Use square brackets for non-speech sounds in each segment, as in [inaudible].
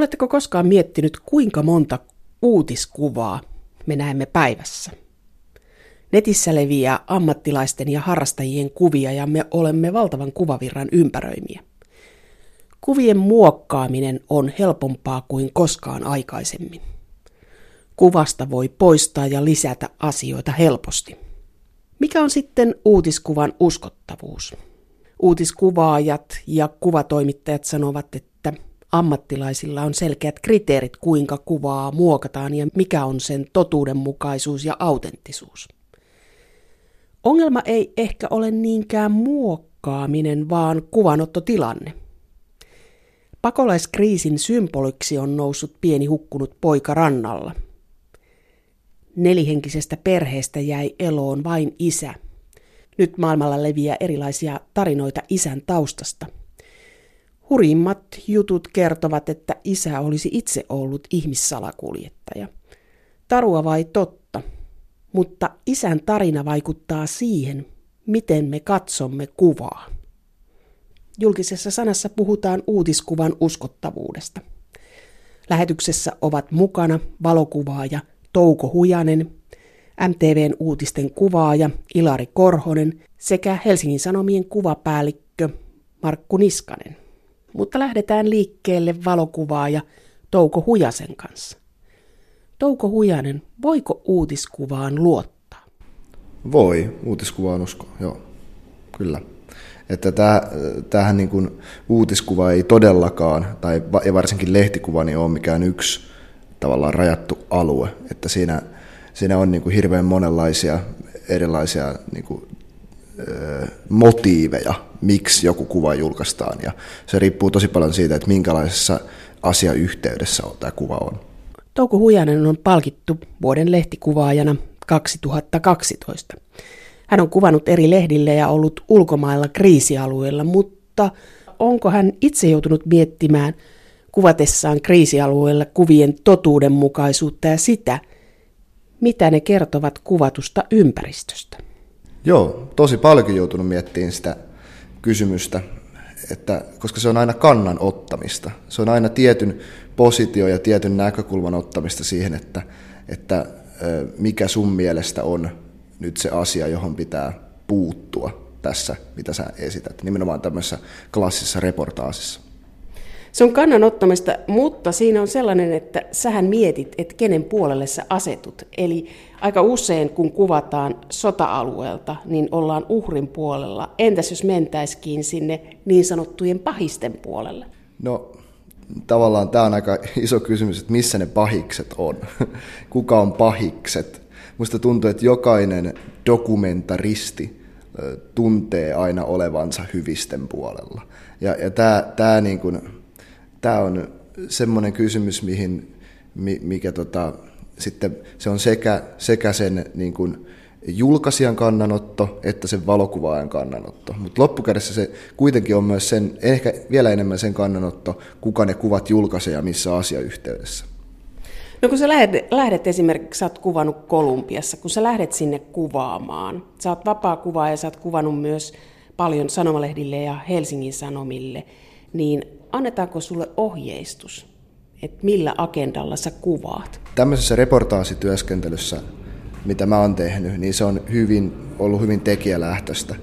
Oletteko koskaan miettinyt, kuinka monta uutiskuvaa me näemme päivässä? Netissä leviää ammattilaisten ja harrastajien kuvia ja me olemme valtavan kuvavirran ympäröimiä. Kuvien muokkaaminen on helpompaa kuin koskaan aikaisemmin. Kuvasta voi poistaa ja lisätä asioita helposti. Mikä on sitten uutiskuvan uskottavuus? Uutiskuvaajat ja kuvatoimittajat sanovat, että ammattilaisilla on selkeät kriteerit, kuinka kuvaa muokataan ja mikä on sen totuudenmukaisuus ja autenttisuus. Ongelma ei ehkä ole niinkään muokkaaminen, vaan kuvanottotilanne. Pakolaiskriisin symboliksi on noussut pieni hukkunut poika rannalla. Nelihenkisestä perheestä jäi eloon vain isä. Nyt maailmalla leviää erilaisia tarinoita isän taustasta. Hurimmat jutut kertovat, että isä olisi itse ollut ihmissalakuljettaja. Tarua vai totta? Mutta isän tarina vaikuttaa siihen, miten me katsomme kuvaa. Julkisessa sanassa puhutaan uutiskuvan uskottavuudesta. Lähetyksessä ovat mukana valokuvaaja Touko Hujanen, MTVn uutisten kuvaaja Ilari Korhonen sekä Helsingin Sanomien kuvapäällikkö Markku Niskanen. Mutta lähdetään liikkeelle valokuvaaja Touko Hujasen kanssa. Touko Hujanen, voiko uutiskuvaan luottaa? Voi, uutiskuvaan usko, joo, kyllä. Että tämä, tämähän niin kuin uutiskuva ei todellakaan, tai varsinkin lehtikuva, niin ole mikään yksi tavallaan rajattu alue. Että siinä, siinä on niin kuin hirveän monenlaisia erilaisia niin kuin, motiiveja, miksi joku kuva julkaistaan. Ja se riippuu tosi paljon siitä, että minkälaisessa asiayhteydessä tämä kuva on. Touko Hujanen on palkittu vuoden lehtikuvaajana 2012. Hän on kuvannut eri lehdille ja ollut ulkomailla kriisialueella, mutta onko hän itse joutunut miettimään kuvatessaan kriisialueella kuvien totuudenmukaisuutta ja sitä, mitä ne kertovat kuvatusta ympäristöstä? Joo, tosi paljon joutunut miettimään sitä kysymystä, että, koska se on aina kannan ottamista. Se on aina tietyn positio ja tietyn näkökulman ottamista siihen, että, että mikä sun mielestä on nyt se asia, johon pitää puuttua tässä, mitä sä esität, nimenomaan tämmöisessä klassisessa reportaasissa. Se on kannanottamista, mutta siinä on sellainen, että sähän mietit, että kenen puolelle sä asetut. Eli aika usein, kun kuvataan sota-alueelta, niin ollaan uhrin puolella. Entäs jos mentäisikin sinne niin sanottujen pahisten puolelle? No tavallaan tämä on aika [laughs] iso kysymys, että missä ne pahikset on. [laughs] Kuka on pahikset? Musta tuntuu, että jokainen dokumentaristi tuntee aina olevansa hyvisten puolella. Ja, ja tämä, tämä, niin kuin, tämä on semmoinen kysymys, mihin, mikä tota, sitten se on sekä, sekä sen niin kuin, julkaisijan kannanotto että sen valokuvaajan kannanotto. Mutta loppukädessä se kuitenkin on myös sen, ehkä vielä enemmän sen kannanotto, kuka ne kuvat julkaisee ja missä asiayhteydessä. No kun sä lähdet, lähdet esimerkiksi, sä oot kuvannut Kolumbiassa, kun sä lähdet sinne kuvaamaan, sä oot vapaa kuvaa ja sä oot kuvannut myös paljon sanomalehdille ja Helsingin Sanomille, niin annetaanko sulle ohjeistus, että millä agendalla sä kuvaat? Tämmöisessä reportaasityöskentelyssä, mitä mä oon tehnyt, niin se on hyvin, ollut hyvin tekijälähtöistä.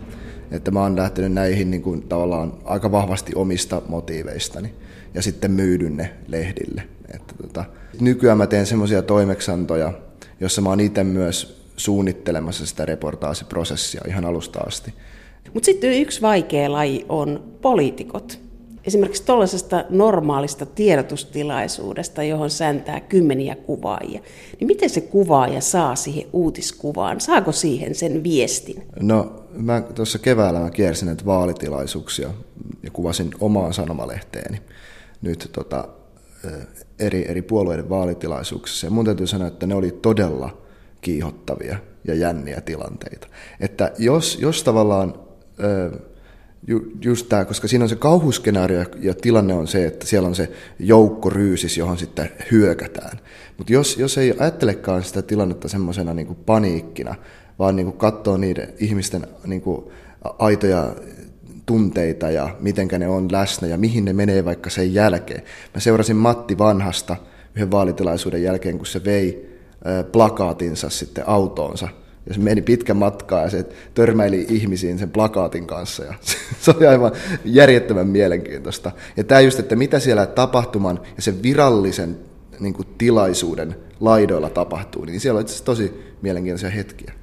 Että mä oon lähtenyt näihin niin kuin, tavallaan aika vahvasti omista motiiveistani ja sitten myydyn ne lehdille. Että, tota, nykyään mä teen semmoisia toimeksantoja, jossa mä oon itse myös suunnittelemassa sitä reportaasiprosessia ihan alusta asti. Mutta sitten yksi vaikea laji on poliitikot. Esimerkiksi tuollaisesta normaalista tiedotustilaisuudesta, johon säntää kymmeniä kuvaajia, niin miten se kuvaaja saa siihen uutiskuvaan? Saako siihen sen viestin? No, mä tuossa keväällä mä kiersin näitä vaalitilaisuuksia ja kuvasin omaan sanomalehteen nyt tota, eri, eri puolueiden vaalitilaisuuksissa. Ja mun täytyy sanoa, että ne oli todella kiihottavia ja jänniä tilanteita. Että jos, jos tavallaan, ju, just tämä, koska siinä on se kauhuskenaario ja tilanne on se, että siellä on se joukko ryysis, johon sitten hyökätään. Mutta jos, jos ei ajattelekaan sitä tilannetta semmoisena niin paniikkina, vaan niin kuin katsoo niiden ihmisten niin kuin aitoja tunteita ja mitenkä ne on läsnä ja mihin ne menee vaikka sen jälkeen. Mä seurasin Matti Vanhasta yhden vaalitilaisuuden jälkeen, kun se vei plakaatinsa sitten autoonsa. Ja se meni pitkän matkaa ja se törmäili ihmisiin sen plakaatin kanssa. Ja [laughs] se oli aivan järjettömän mielenkiintoista. Ja tämä just, että mitä siellä tapahtuman ja sen virallisen niin kuin, tilaisuuden laidoilla tapahtuu, niin siellä on itse tosi mielenkiintoisia hetkiä.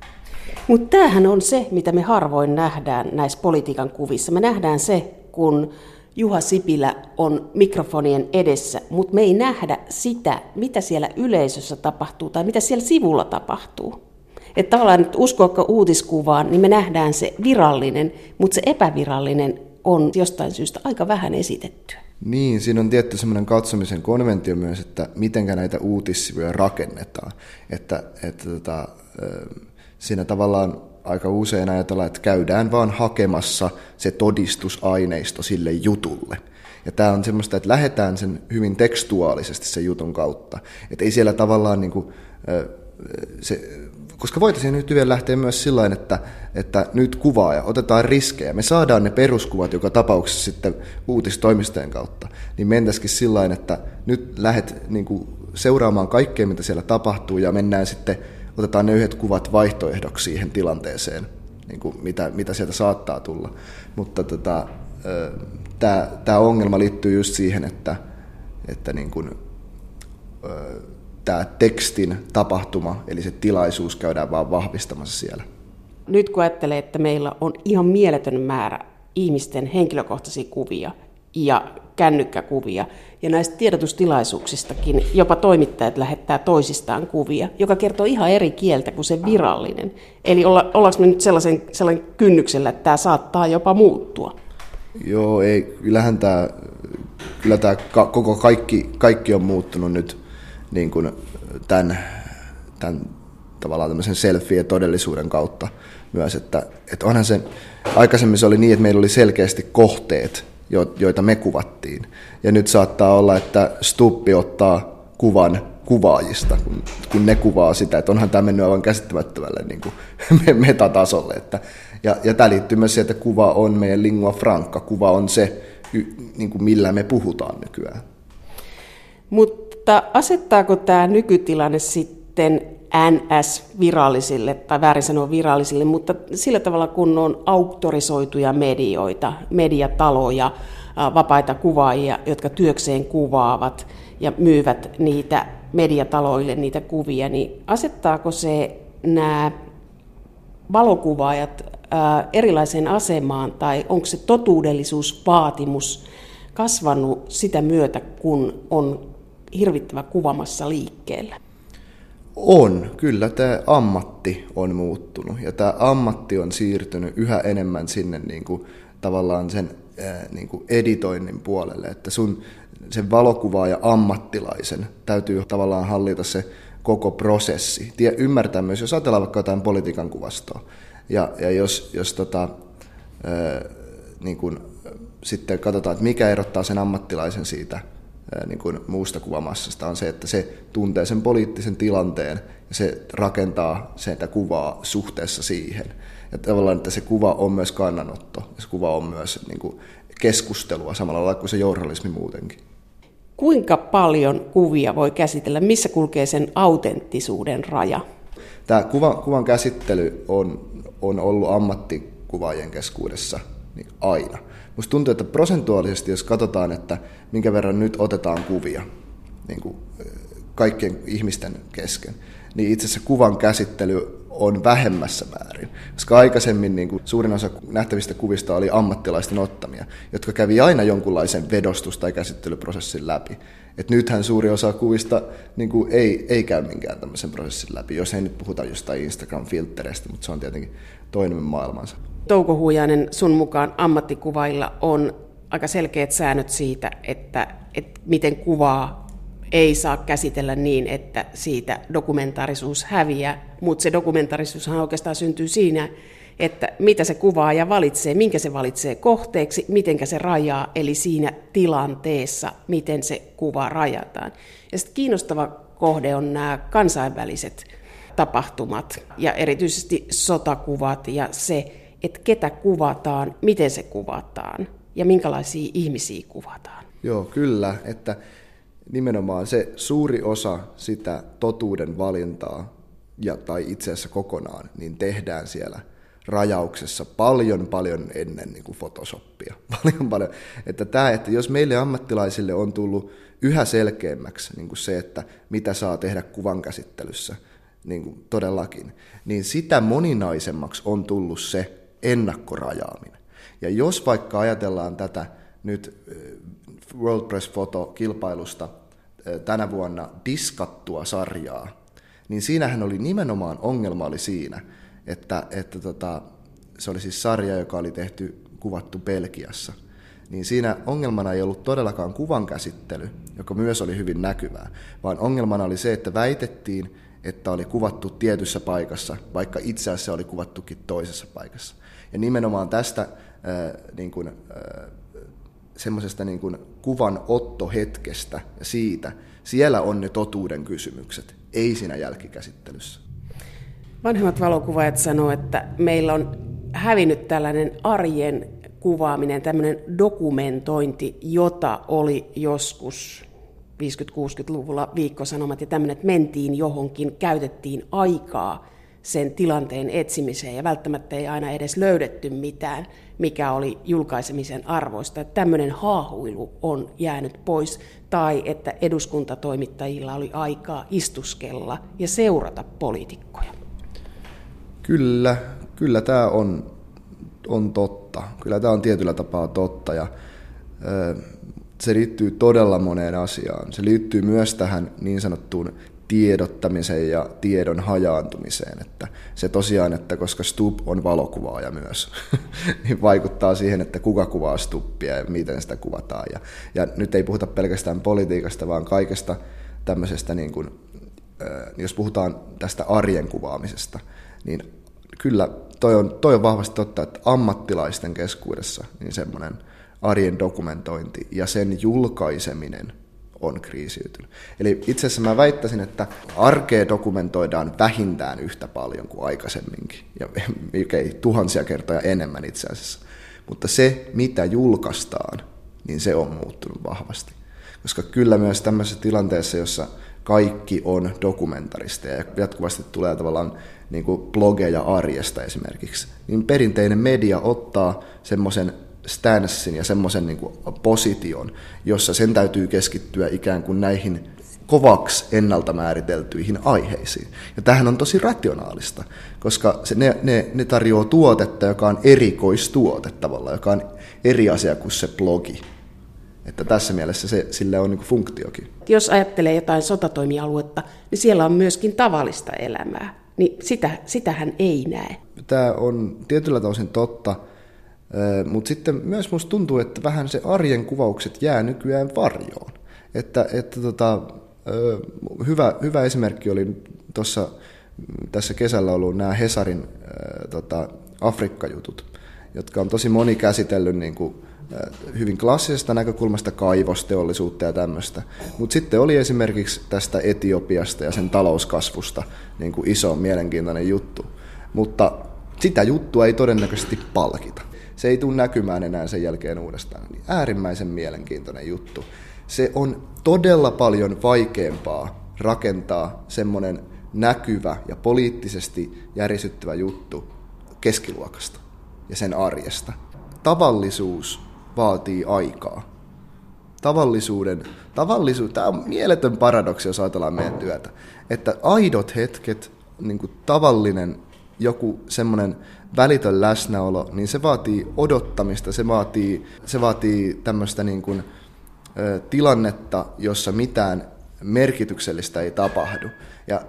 Mutta tämähän on se, mitä me harvoin nähdään näissä politiikan kuvissa. Me nähdään se, kun Juha Sipilä on mikrofonien edessä, mutta me ei nähdä sitä, mitä siellä yleisössä tapahtuu tai mitä siellä sivulla tapahtuu. Että tavallaan, että uskoako uutiskuvaan, niin me nähdään se virallinen, mutta se epävirallinen on jostain syystä aika vähän esitettyä. Niin, siinä on tietty semmoinen katsomisen konventio myös, että miten näitä uutissivuja rakennetaan. Että, että tota, siinä tavallaan aika usein ajatellaan, että käydään vaan hakemassa se todistusaineisto sille jutulle. Ja tämä on semmoista, että lähdetään sen hyvin tekstuaalisesti sen jutun kautta. Että ei siellä tavallaan niin kuin, se, koska voitaisiin nyt vielä lähteä myös sillä että, että nyt kuvaa ja otetaan riskejä. Me saadaan ne peruskuvat joka tapauksessa sitten uutistoimistojen kautta. Niin mentäisikin sillä että nyt lähdet niin kuin, seuraamaan kaikkea, mitä siellä tapahtuu ja mennään sitten otetaan ne yhdet kuvat vaihtoehdoksi siihen tilanteeseen, niin kuin mitä, mitä sieltä saattaa tulla. Mutta tota, tämä ongelma liittyy just siihen, että, että niin kuin, tämä tekstin tapahtuma, eli se tilaisuus käydään vaan vahvistamassa siellä. Nyt kun ajattelee, että meillä on ihan mieletön määrä ihmisten henkilökohtaisia kuvia ja kännykkäkuvia. Ja näistä tiedotustilaisuuksistakin jopa toimittajat lähettää toisistaan kuvia, joka kertoo ihan eri kieltä kuin se virallinen. Eli olla, ollaanko me nyt sellaisen, sellainen kynnyksellä, että tämä saattaa jopa muuttua? Joo, ei, kyllähän tämä, kyllä tämä koko kaikki, kaikki on muuttunut nyt niin kuin tämän, tämän tavallaan tämmöisen selfie- todellisuuden kautta myös, että, että onhan se, aikaisemmin se oli niin, että meillä oli selkeästi kohteet, joita me kuvattiin. Ja nyt saattaa olla, että Stuppi ottaa kuvan kuvaajista, kun, kun ne kuvaa sitä, että onhan tämä mennyt aivan käsittämättömälle niin kuin [laughs] metatasolle. Että, ja, ja tämä liittyy myös siihen, että kuva on meidän lingua franca, kuva on se, niin kuin millä me puhutaan nykyään. Mutta asettaako tämä nykytilanne sitten NS-virallisille, tai väärin sanoa virallisille, mutta sillä tavalla kun on auktorisoituja medioita, mediataloja, vapaita kuvaajia, jotka työkseen kuvaavat ja myyvät niitä mediataloille niitä kuvia, niin asettaako se nämä valokuvaajat erilaiseen asemaan, tai onko se totuudellisuusvaatimus kasvanut sitä myötä, kun on hirvittävä kuvamassa liikkeellä? On, kyllä tämä ammatti on muuttunut ja tämä ammatti on siirtynyt yhä enemmän sinne niin kuin, tavallaan sen niin kuin editoinnin puolelle, että sun sen valokuvaaja ammattilaisen täytyy tavallaan hallita se koko prosessi. Tie, ymmärtää myös, jos ajatellaan vaikka jotain politiikan kuvastoa, ja, ja jos, jos tota, niin kuin, sitten katsotaan, että mikä erottaa sen ammattilaisen siitä niin kuin muusta kuvamassasta on se, että se tuntee sen poliittisen tilanteen ja se rakentaa sitä kuvaa suhteessa siihen. Ja tavallaan, että se kuva on myös kannanotto ja se kuva on myös niin kuin keskustelua samalla lailla kuin se journalismi muutenkin. Kuinka paljon kuvia voi käsitellä? Missä kulkee sen autenttisuuden raja? Tämä kuvan, kuvan käsittely on, on ollut ammattikuvaajien keskuudessa niin aina. Musta tuntuu, että prosentuaalisesti, jos katsotaan, että minkä verran nyt otetaan kuvia niin kuin kaikkien ihmisten kesken, niin itse asiassa kuvan käsittely on vähemmässä määrin. Koska aikaisemmin niin kuin, suurin osa nähtävistä kuvista oli ammattilaisten ottamia, jotka kävi aina jonkunlaisen vedostus- tai käsittelyprosessin läpi. Et nythän suuri osa kuvista niin kuin, ei, ei käy minkään tämmöisen prosessin läpi, jos ei nyt puhuta jostain Instagram-filtereistä, mutta se on tietenkin toinen maailmansa. Touko Huijanen, sun mukaan ammattikuvailla on aika selkeät säännöt siitä, että, että miten kuvaa ei saa käsitellä niin, että siitä dokumentaarisuus häviää, mutta se dokumentaarisuushan oikeastaan syntyy siinä, että mitä se kuvaa ja valitsee, minkä se valitsee kohteeksi, miten se rajaa, eli siinä tilanteessa, miten se kuva rajataan. Ja sitten kiinnostava kohde on nämä kansainväliset tapahtumat ja erityisesti sotakuvat ja se, että ketä kuvataan, miten se kuvataan ja minkälaisia ihmisiä kuvataan. Joo, kyllä, että nimenomaan se suuri osa sitä totuuden valintaa, ja, tai itse asiassa kokonaan, niin tehdään siellä rajauksessa paljon paljon ennen niin kuin Photoshopia. [laughs] Paljon paljon. Että tämä, että jos meille ammattilaisille on tullut yhä selkeämmäksi niin kuin se, että mitä saa tehdä kuvan käsittelyssä, niin kuin todellakin, niin sitä moninaisemmaksi on tullut se ennakkorajaaminen. Ja jos vaikka ajatellaan tätä nyt World Press Photo-kilpailusta tänä vuonna diskattua sarjaa, niin siinähän oli nimenomaan ongelma oli siinä, että, että tota, se oli siis sarja, joka oli tehty, kuvattu Belgiassa. Niin siinä ongelmana ei ollut todellakaan kuvan käsittely, joka myös oli hyvin näkyvää, vaan ongelmana oli se, että väitettiin, että oli kuvattu tietyssä paikassa, vaikka itse asiassa oli kuvattukin toisessa paikassa. Ja nimenomaan tästä äh, niin kuin, äh, semmoisesta niin kuin kuvan ottohetkestä ja siitä, siellä on ne totuuden kysymykset, ei siinä jälkikäsittelyssä. Vanhemmat valokuvaajat sanoo, että meillä on hävinnyt tällainen arjen kuvaaminen, tämmöinen dokumentointi, jota oli joskus 50-60-luvulla viikkosanomat ja tämmöinen, että mentiin johonkin, käytettiin aikaa sen tilanteen etsimiseen ja välttämättä ei aina edes löydetty mitään, mikä oli julkaisemisen arvoista. Että tämmöinen haahuilu on jäänyt pois tai että eduskuntatoimittajilla oli aikaa istuskella ja seurata poliitikkoja. Kyllä, kyllä tämä on, on totta. Kyllä tämä on tietyllä tapaa totta ja ö, se liittyy todella moneen asiaan. Se liittyy myös tähän niin sanottuun tiedottamiseen ja tiedon hajaantumiseen. Että se tosiaan, että koska Stub on valokuvaaja myös, [laughs] niin vaikuttaa siihen, että kuka kuvaa Stuppia ja miten sitä kuvataan. Ja, ja nyt ei puhuta pelkästään politiikasta, vaan kaikesta tämmöisestä, niin kuin, jos puhutaan tästä arjen kuvaamisesta, niin kyllä toi on, toi on vahvasti totta, että ammattilaisten keskuudessa niin semmoinen arjen dokumentointi ja sen julkaiseminen – on kriisiytynyt. Eli itse asiassa mä väittäisin, että arkea dokumentoidaan vähintään yhtä paljon kuin aikaisemminkin, ja mikä tuhansia kertoja enemmän itse asiassa. Mutta se, mitä julkaistaan, niin se on muuttunut vahvasti. Koska kyllä myös tämmöisessä tilanteessa, jossa kaikki on dokumentarista ja jatkuvasti tulee tavallaan niin kuin blogeja arjesta esimerkiksi, niin perinteinen media ottaa semmoisen stanssin ja semmoisen niin position, jossa sen täytyy keskittyä ikään kuin näihin kovaksi ennalta määriteltyihin aiheisiin. Ja tähän on tosi rationaalista, koska se, ne, ne, ne tarjoaa tuotetta, joka on erikoistuote tavallaan, joka on eri asia kuin se blogi. Että tässä mielessä se, sillä on niin funktiokin. Jos ajattelee jotain sotatoimialuetta, niin siellä on myöskin tavallista elämää. Niin sitä, sitähän ei näe. Tämä on tietyllä tosin totta, mutta sitten myös musta tuntuu, että vähän se arjen kuvaukset jää nykyään varjoon. Että, että tota, hyvä, hyvä esimerkki oli tuossa tässä kesällä ollut nämä Hesarin tota, Afrikka-jutut, jotka on tosi moni käsitellyt niin kuin, hyvin klassisesta näkökulmasta kaivosteollisuutta ja tämmöistä. Mutta sitten oli esimerkiksi tästä Etiopiasta ja sen talouskasvusta niin kuin iso mielenkiintoinen juttu. Mutta sitä juttua ei todennäköisesti palkita se ei tule näkymään enää sen jälkeen uudestaan. Niin äärimmäisen mielenkiintoinen juttu. Se on todella paljon vaikeampaa rakentaa semmoinen näkyvä ja poliittisesti järisyttävä juttu keskiluokasta ja sen arjesta. Tavallisuus vaatii aikaa. Tavallisuuden, tavallisuus, tämä on mieletön paradoksi, jos ajatellaan meidän työtä, että aidot hetket, niin kuin tavallinen joku semmoinen välitön läsnäolo, niin se vaatii odottamista, se vaatii, se vaatii tämmöistä niin kuin, ö, tilannetta, jossa mitään merkityksellistä ei tapahdu. Ja,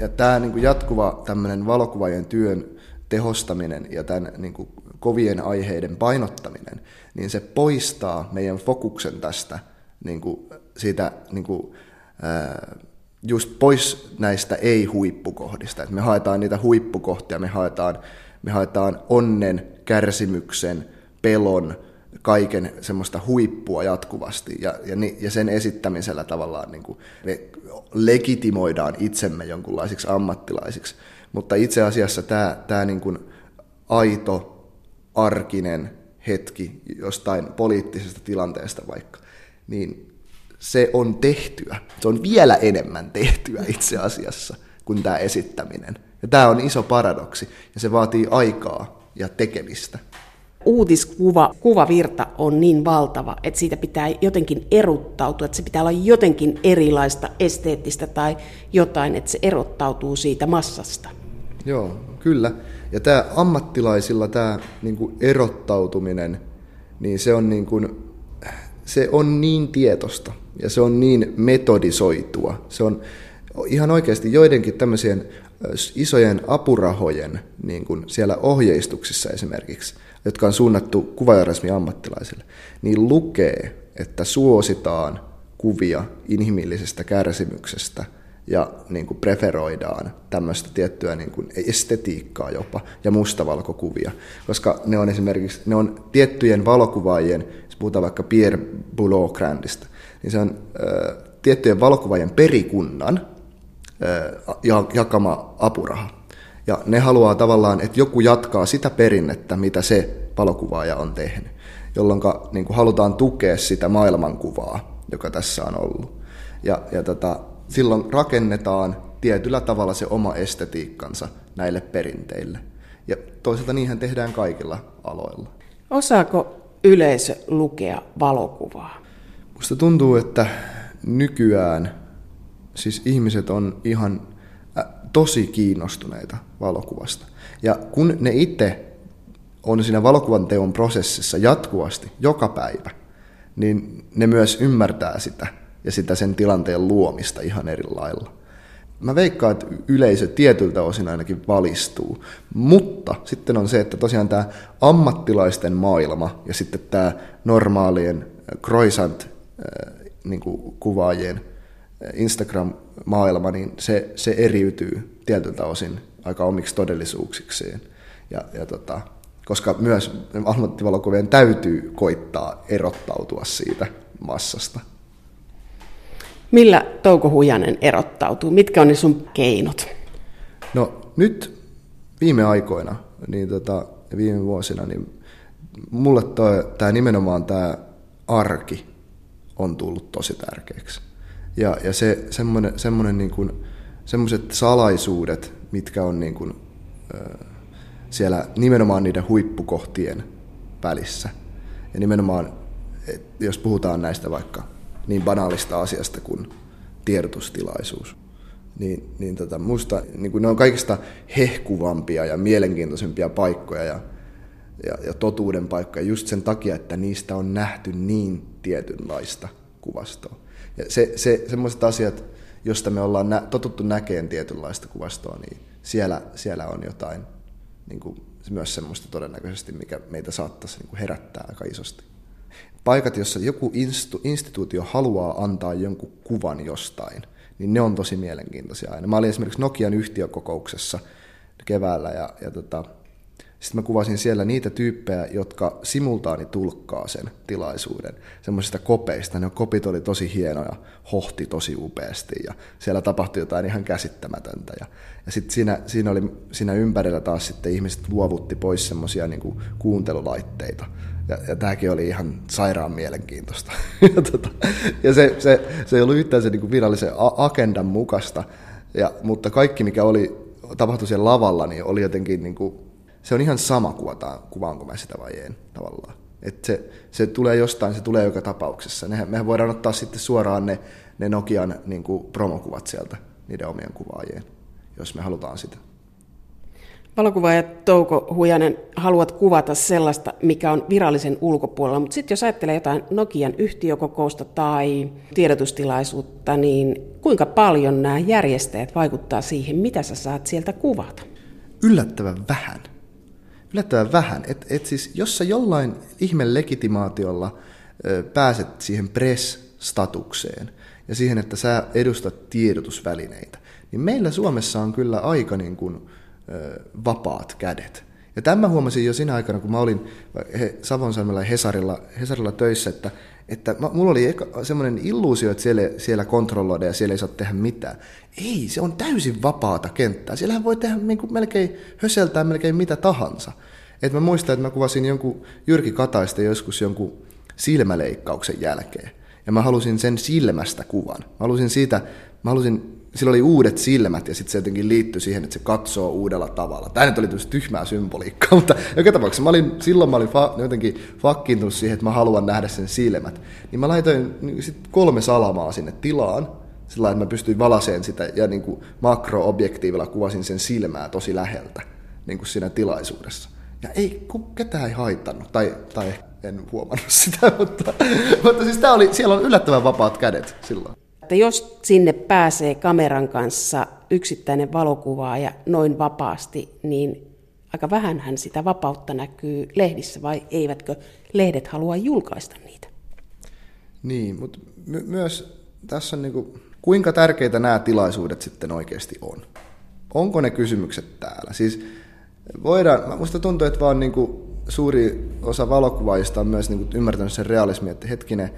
ja tämä niin kuin jatkuva tämmöinen valokuvaajien työn tehostaminen ja tämän niin kuin kovien aiheiden painottaminen, niin se poistaa meidän fokuksen tästä niin kuin, siitä niin kuin, ää, just pois näistä ei-huippukohdista. Et me haetaan niitä huippukohtia, me haetaan, me haetaan onnen, kärsimyksen, pelon, kaiken semmoista huippua jatkuvasti ja, ja, ja sen esittämisellä tavallaan niin kuin me legitimoidaan itsemme jonkunlaisiksi ammattilaisiksi. Mutta itse asiassa tämä, tämä niin kuin aito arkinen hetki jostain poliittisesta tilanteesta vaikka, niin se on tehtyä. Se on vielä enemmän tehtyä itse asiassa kuin tämä esittäminen. Ja tämä on iso paradoksi, ja se vaatii aikaa ja tekemistä uutiskuva, kuvavirta on niin valtava, että siitä pitää jotenkin erottautua, että se pitää olla jotenkin erilaista, esteettistä tai jotain, että se erottautuu siitä massasta. Joo, kyllä. Ja tämä ammattilaisilla tämä niin kuin erottautuminen, niin se on, niin kuin, se on niin tietosta ja se on niin metodisoitua. Se on ihan oikeasti joidenkin tämmöisien isojen apurahojen niin kuin siellä ohjeistuksissa esimerkiksi – jotka on suunnattu kuvajournalismin ammattilaisille, niin lukee, että suositaan kuvia inhimillisestä kärsimyksestä ja niin kuin preferoidaan tämmöistä tiettyä niin kuin estetiikkaa jopa ja mustavalkokuvia, koska ne on esimerkiksi ne on tiettyjen valokuvaajien, jos puhutaan vaikka Pierre Boulot-Grandista, niin se on äh, tiettyjen valokuvaajien perikunnan äh, jakama apuraha. Ja ne haluaa tavallaan, että joku jatkaa sitä perinnettä, mitä se valokuvaaja on tehnyt, jolloin niin kuin halutaan tukea sitä maailmankuvaa, joka tässä on ollut. Ja, ja tota, silloin rakennetaan tietyllä tavalla se oma estetiikkansa näille perinteille. Ja toisaalta niinhän tehdään kaikilla aloilla. Osaako yleisö lukea valokuvaa? Musta tuntuu, että nykyään siis ihmiset on ihan tosi kiinnostuneita valokuvasta. Ja kun ne itse on siinä valokuvan teon prosessissa jatkuvasti, joka päivä, niin ne myös ymmärtää sitä ja sitä sen tilanteen luomista ihan eri lailla. Mä veikkaan, että yleisö tietyltä osin ainakin valistuu, mutta sitten on se, että tosiaan tämä ammattilaisten maailma ja sitten tämä normaalien croissant niin kuvaajien Instagram-maailma, niin se, se eriytyy tietyltä osin aika omiksi todellisuuksikseen. Ja, ja tota, koska myös ammattivalokuvien täytyy koittaa erottautua siitä massasta. Millä Touko Hujanen erottautuu? Mitkä on ne sun keinot? No nyt viime aikoina niin tota, viime vuosina, niin mulle tämä nimenomaan tämä arki on tullut tosi tärkeäksi. Ja, ja se semmoinen, semmoinen niin kuin, semmoiset salaisuudet, mitkä on niin kuin, siellä nimenomaan niiden huippukohtien välissä. Ja nimenomaan, jos puhutaan näistä vaikka niin banaalista asiasta kuin tiedotustilaisuus, niin, niin tota, musta niin kuin ne on kaikista hehkuvampia ja mielenkiintoisempia paikkoja ja, ja, ja totuuden paikkoja just sen takia, että niistä on nähty niin tietynlaista kuvastoa. Ja se, se, semmoiset asiat, josta me ollaan nä, totuttu näkeen tietynlaista kuvastoa, niin siellä, siellä on jotain niin kuin, myös semmoista todennäköisesti, mikä meitä saattaisi niin kuin herättää aika isosti. Paikat, jossa joku instu, instituutio haluaa antaa jonkun kuvan jostain, niin ne on tosi mielenkiintoisia aina. Mä olin esimerkiksi Nokian yhtiökokouksessa keväällä ja, ja tota, sitten mä kuvasin siellä niitä tyyppejä, jotka simultaani tulkkaa sen tilaisuuden semmoisista kopeista. Ne kopit oli tosi hienoja, hohti tosi upeasti ja siellä tapahtui jotain ihan käsittämätöntä. Ja, ja sitten siinä, siinä, oli, siinä ympärillä taas sitten ihmiset luovutti pois semmoisia niin kuuntelulaitteita. Ja, ja tämäkin oli ihan sairaan mielenkiintoista. [laughs] ja, tota, ja se, se, se ei ollut yhtään se niin virallisen agendan mukaista, ja, mutta kaikki mikä oli, tapahtui siellä lavalla, niin oli jotenkin niin kuin, se on ihan sama, kuvataan, kuvaanko mä sitä vai en tavallaan. Et se, se tulee jostain, se tulee joka tapauksessa. Nehän, mehän voidaan ottaa sitten suoraan ne, ne Nokian niin kuin promokuvat sieltä niiden omien kuvaajien, jos me halutaan sitä. Valokuvaaja Touko Hujanen, haluat kuvata sellaista, mikä on virallisen ulkopuolella, mutta sitten jos ajattelee jotain Nokian yhtiökokousta tai tiedotustilaisuutta, niin kuinka paljon nämä järjestäjät vaikuttaa siihen, mitä sä saat sieltä kuvata? Yllättävän vähän yllättävän vähän. Et, et siis, jos sä jollain ihme legitimaatiolla ö, pääset siihen press-statukseen ja siihen, että sä edustat tiedotusvälineitä, niin meillä Suomessa on kyllä aika niin kuin, ö, vapaat kädet. Ja tämä huomasin jo siinä aikana, kun mä olin Savonsalmella ja Hesarilla, Hesarilla töissä, että että mulla oli semmoinen illuusio, että siellä, siellä kontrolloida ja siellä ei saa tehdä mitään. Ei, se on täysin vapaata kenttää. Siellähän voi tehdä niin kuin melkein, höseltää melkein mitä tahansa. Et mä muistan, että mä kuvasin jonkun Jyrki Kataista joskus jonkun silmäleikkauksen jälkeen. Ja mä halusin sen silmästä kuvan. Mä halusin siitä, mä halusin sillä oli uudet silmät ja sitten se jotenkin liittyi siihen, että se katsoo uudella tavalla. Tämä nyt oli tyhmää symboliikkaa, [laughs] mutta joka tapauksessa mä olin, silloin mä olin fa, jotenkin fakkiintunut siihen, että mä haluan nähdä sen silmät. Niin mä laitoin niin sit kolme salamaa sinne tilaan, sillä että mä pystyin valaseen sitä ja niin kuin makroobjektiivilla kuvasin sen silmää tosi läheltä niin kuin siinä tilaisuudessa. Ja ei, ketään ei haittanut, tai, tai en huomannut [laughs] sitä, mutta, mutta siis tää oli, siellä on yllättävän vapaat kädet silloin että jos sinne pääsee kameran kanssa yksittäinen valokuvaaja noin vapaasti, niin aika vähänhän sitä vapautta näkyy lehdissä, vai eivätkö lehdet halua julkaista niitä? Niin, mutta my- myös tässä on niinku, kuinka tärkeitä nämä tilaisuudet sitten oikeasti on. Onko ne kysymykset täällä? Siis voidaan, musta tuntuu, että vaan niinku suuri osa valokuvaajista on myös niinku ymmärtänyt sen realismin, että hetkinen,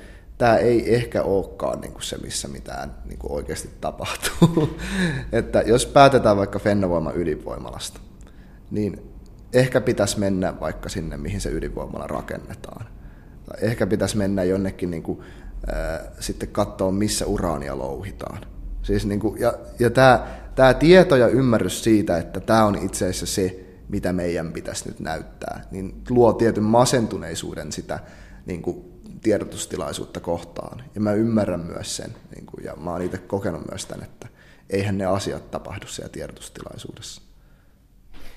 tämä ei ehkä olekaan niin kuin se, missä mitään niin kuin oikeasti tapahtuu. [laughs] että jos päätetään vaikka Fennovoiman ydinvoimalasta, niin ehkä pitäisi mennä vaikka sinne, mihin se ydinvoimala rakennetaan. Tai ehkä pitäisi mennä jonnekin niin kuin, äh, sitten katsoa, missä uraania louhitaan. Siis niin kuin, ja ja tämä, tämä tieto ja ymmärrys siitä, että tämä on itse asiassa se, mitä meidän pitäisi nyt näyttää, niin luo tietyn masentuneisuuden sitä niin kuin tiedotustilaisuutta kohtaan. Ja mä ymmärrän myös sen, niin kuin, ja mä oon itse kokenut myös tämän, että eihän ne asiat tapahdu siellä tiedotustilaisuudessa.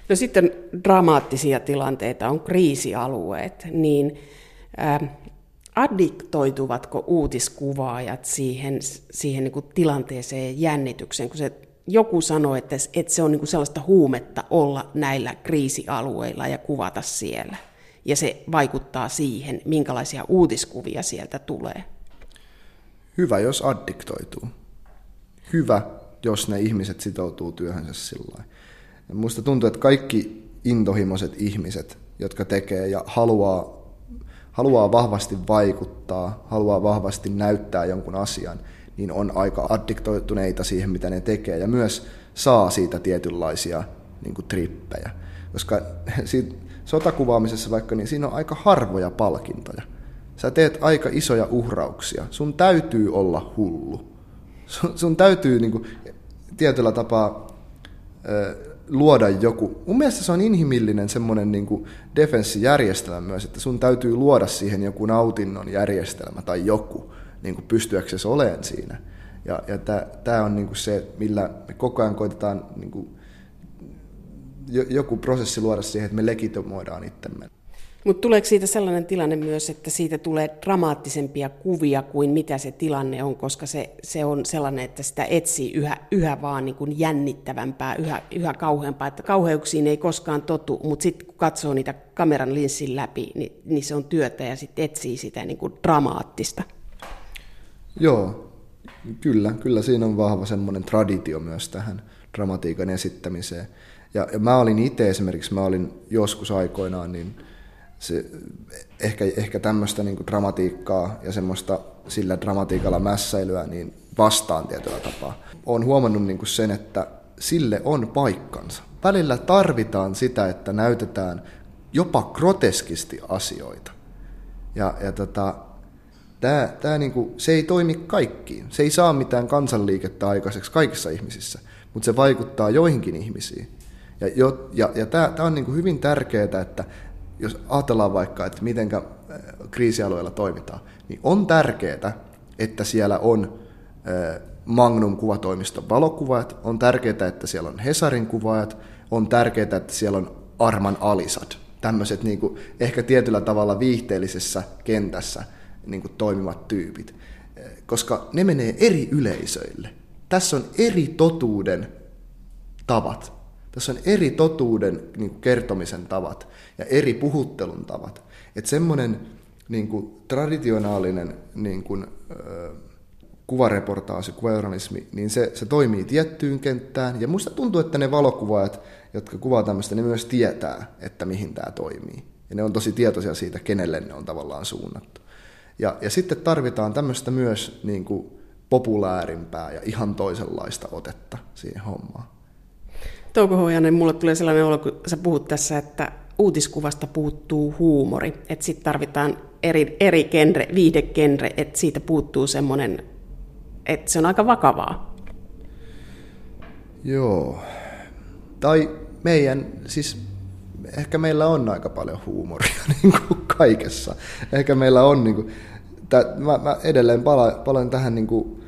No sitten dramaattisia tilanteita on kriisialueet, niin äh, addiktoituvatko uutiskuvaajat siihen, siihen niin kuin tilanteeseen jännitykseen, kun se joku sanoo, että, että se on niin kuin sellaista huumetta olla näillä kriisialueilla ja kuvata siellä? Ja se vaikuttaa siihen, minkälaisia uutiskuvia sieltä tulee. Hyvä, jos addiktoituu. Hyvä, jos ne ihmiset sitoutuu työhönsä sillä Minusta tuntuu, että kaikki intohimoiset ihmiset, jotka tekee ja haluaa, haluaa vahvasti vaikuttaa, haluaa vahvasti näyttää jonkun asian, niin on aika addiktoituneita siihen, mitä ne tekee, ja myös saa siitä tietynlaisia niin kuin, trippejä. Koska [laughs] siitä, sotakuvaamisessa vaikka, niin siinä on aika harvoja palkintoja. Sä teet aika isoja uhrauksia. Sun täytyy olla hullu. Sun, sun täytyy niin kuin, tietyllä tapaa ö, luoda joku. Mun mielestä se on inhimillinen semmoinen niin defenssijärjestelmä myös, että sun täytyy luoda siihen joku nautinnon järjestelmä tai joku niin kuin pystyäksesi olemaan siinä. Ja, ja tämä on niin kuin se, millä me koko ajan koitetaan niin kuin joku prosessi luoda siihen, että me legitimoidaan itsemme. Mutta tuleeko siitä sellainen tilanne myös, että siitä tulee dramaattisempia kuvia kuin mitä se tilanne on, koska se, se on sellainen, että sitä etsii yhä, yhä vaan niin kuin jännittävämpää, yhä, yhä kauheampaa, että kauheuksiin ei koskaan totu, mutta sitten kun katsoo niitä kameran linssin läpi, niin, niin se on työtä ja sitten etsii sitä niin kuin dramaattista. Joo, kyllä, kyllä siinä on vahva semmoinen traditio myös tähän dramatiikan esittämiseen. Ja, ja mä olin itse esimerkiksi, mä olin joskus aikoinaan, niin se, ehkä, ehkä tämmöistä niin dramatiikkaa ja semmoista sillä dramatiikalla mässäilyä niin vastaan tietyllä tapaa. Olen huomannut niin sen, että sille on paikkansa. Välillä tarvitaan sitä, että näytetään jopa groteskisti asioita. Ja, ja tota, tää, tää niinku, se ei toimi kaikkiin. Se ei saa mitään kansanliikettä aikaiseksi kaikissa ihmisissä, mutta se vaikuttaa joihinkin ihmisiin. Ja, jo, ja, ja tämä on niin kuin hyvin tärkeää, että jos ajatellaan vaikka, että miten äh, kriisialueella toimitaan, niin on tärkeää, että siellä on äh, Magnum kuvatoimiston valokuvaajat, on tärkeää, että siellä on Hesarin kuvaajat, on tärkeää, että siellä on Arman Alisad, tämmöiset niin kuin, ehkä tietyllä tavalla viihteellisessä kentässä niin kuin toimivat tyypit, äh, koska ne menee eri yleisöille. Tässä on eri totuuden tavat. Tässä on eri totuuden niin kuin kertomisen tavat ja eri puhuttelun tavat. Että semmoinen niin kuin, traditionaalinen niin kuin, kuvareportaasi, kuvajournalismi, niin se, se toimii tiettyyn kenttään. Ja musta tuntuu, että ne valokuvaajat, jotka kuvaa tämmöistä, ne myös tietää, että mihin tämä toimii. Ja ne on tosi tietoisia siitä, kenelle ne on tavallaan suunnattu. Ja, ja sitten tarvitaan tämmöistä myös niin kuin populäärimpää ja ihan toisenlaista otetta siihen hommaan. Touko Huojanen, mulle tulee sellainen olo, kun sä puhut tässä, että uutiskuvasta puuttuu huumori, että sitten tarvitaan eri, eri genre, viihdegenre, että siitä puuttuu semmoinen, että se on aika vakavaa. Joo. Tai meidän, siis ehkä meillä on aika paljon huumoria [laughs] niin kuin kaikessa. Ehkä meillä on, niin kuin, tä, mä, mä edelleen palaan, palaan tähän niin kuin,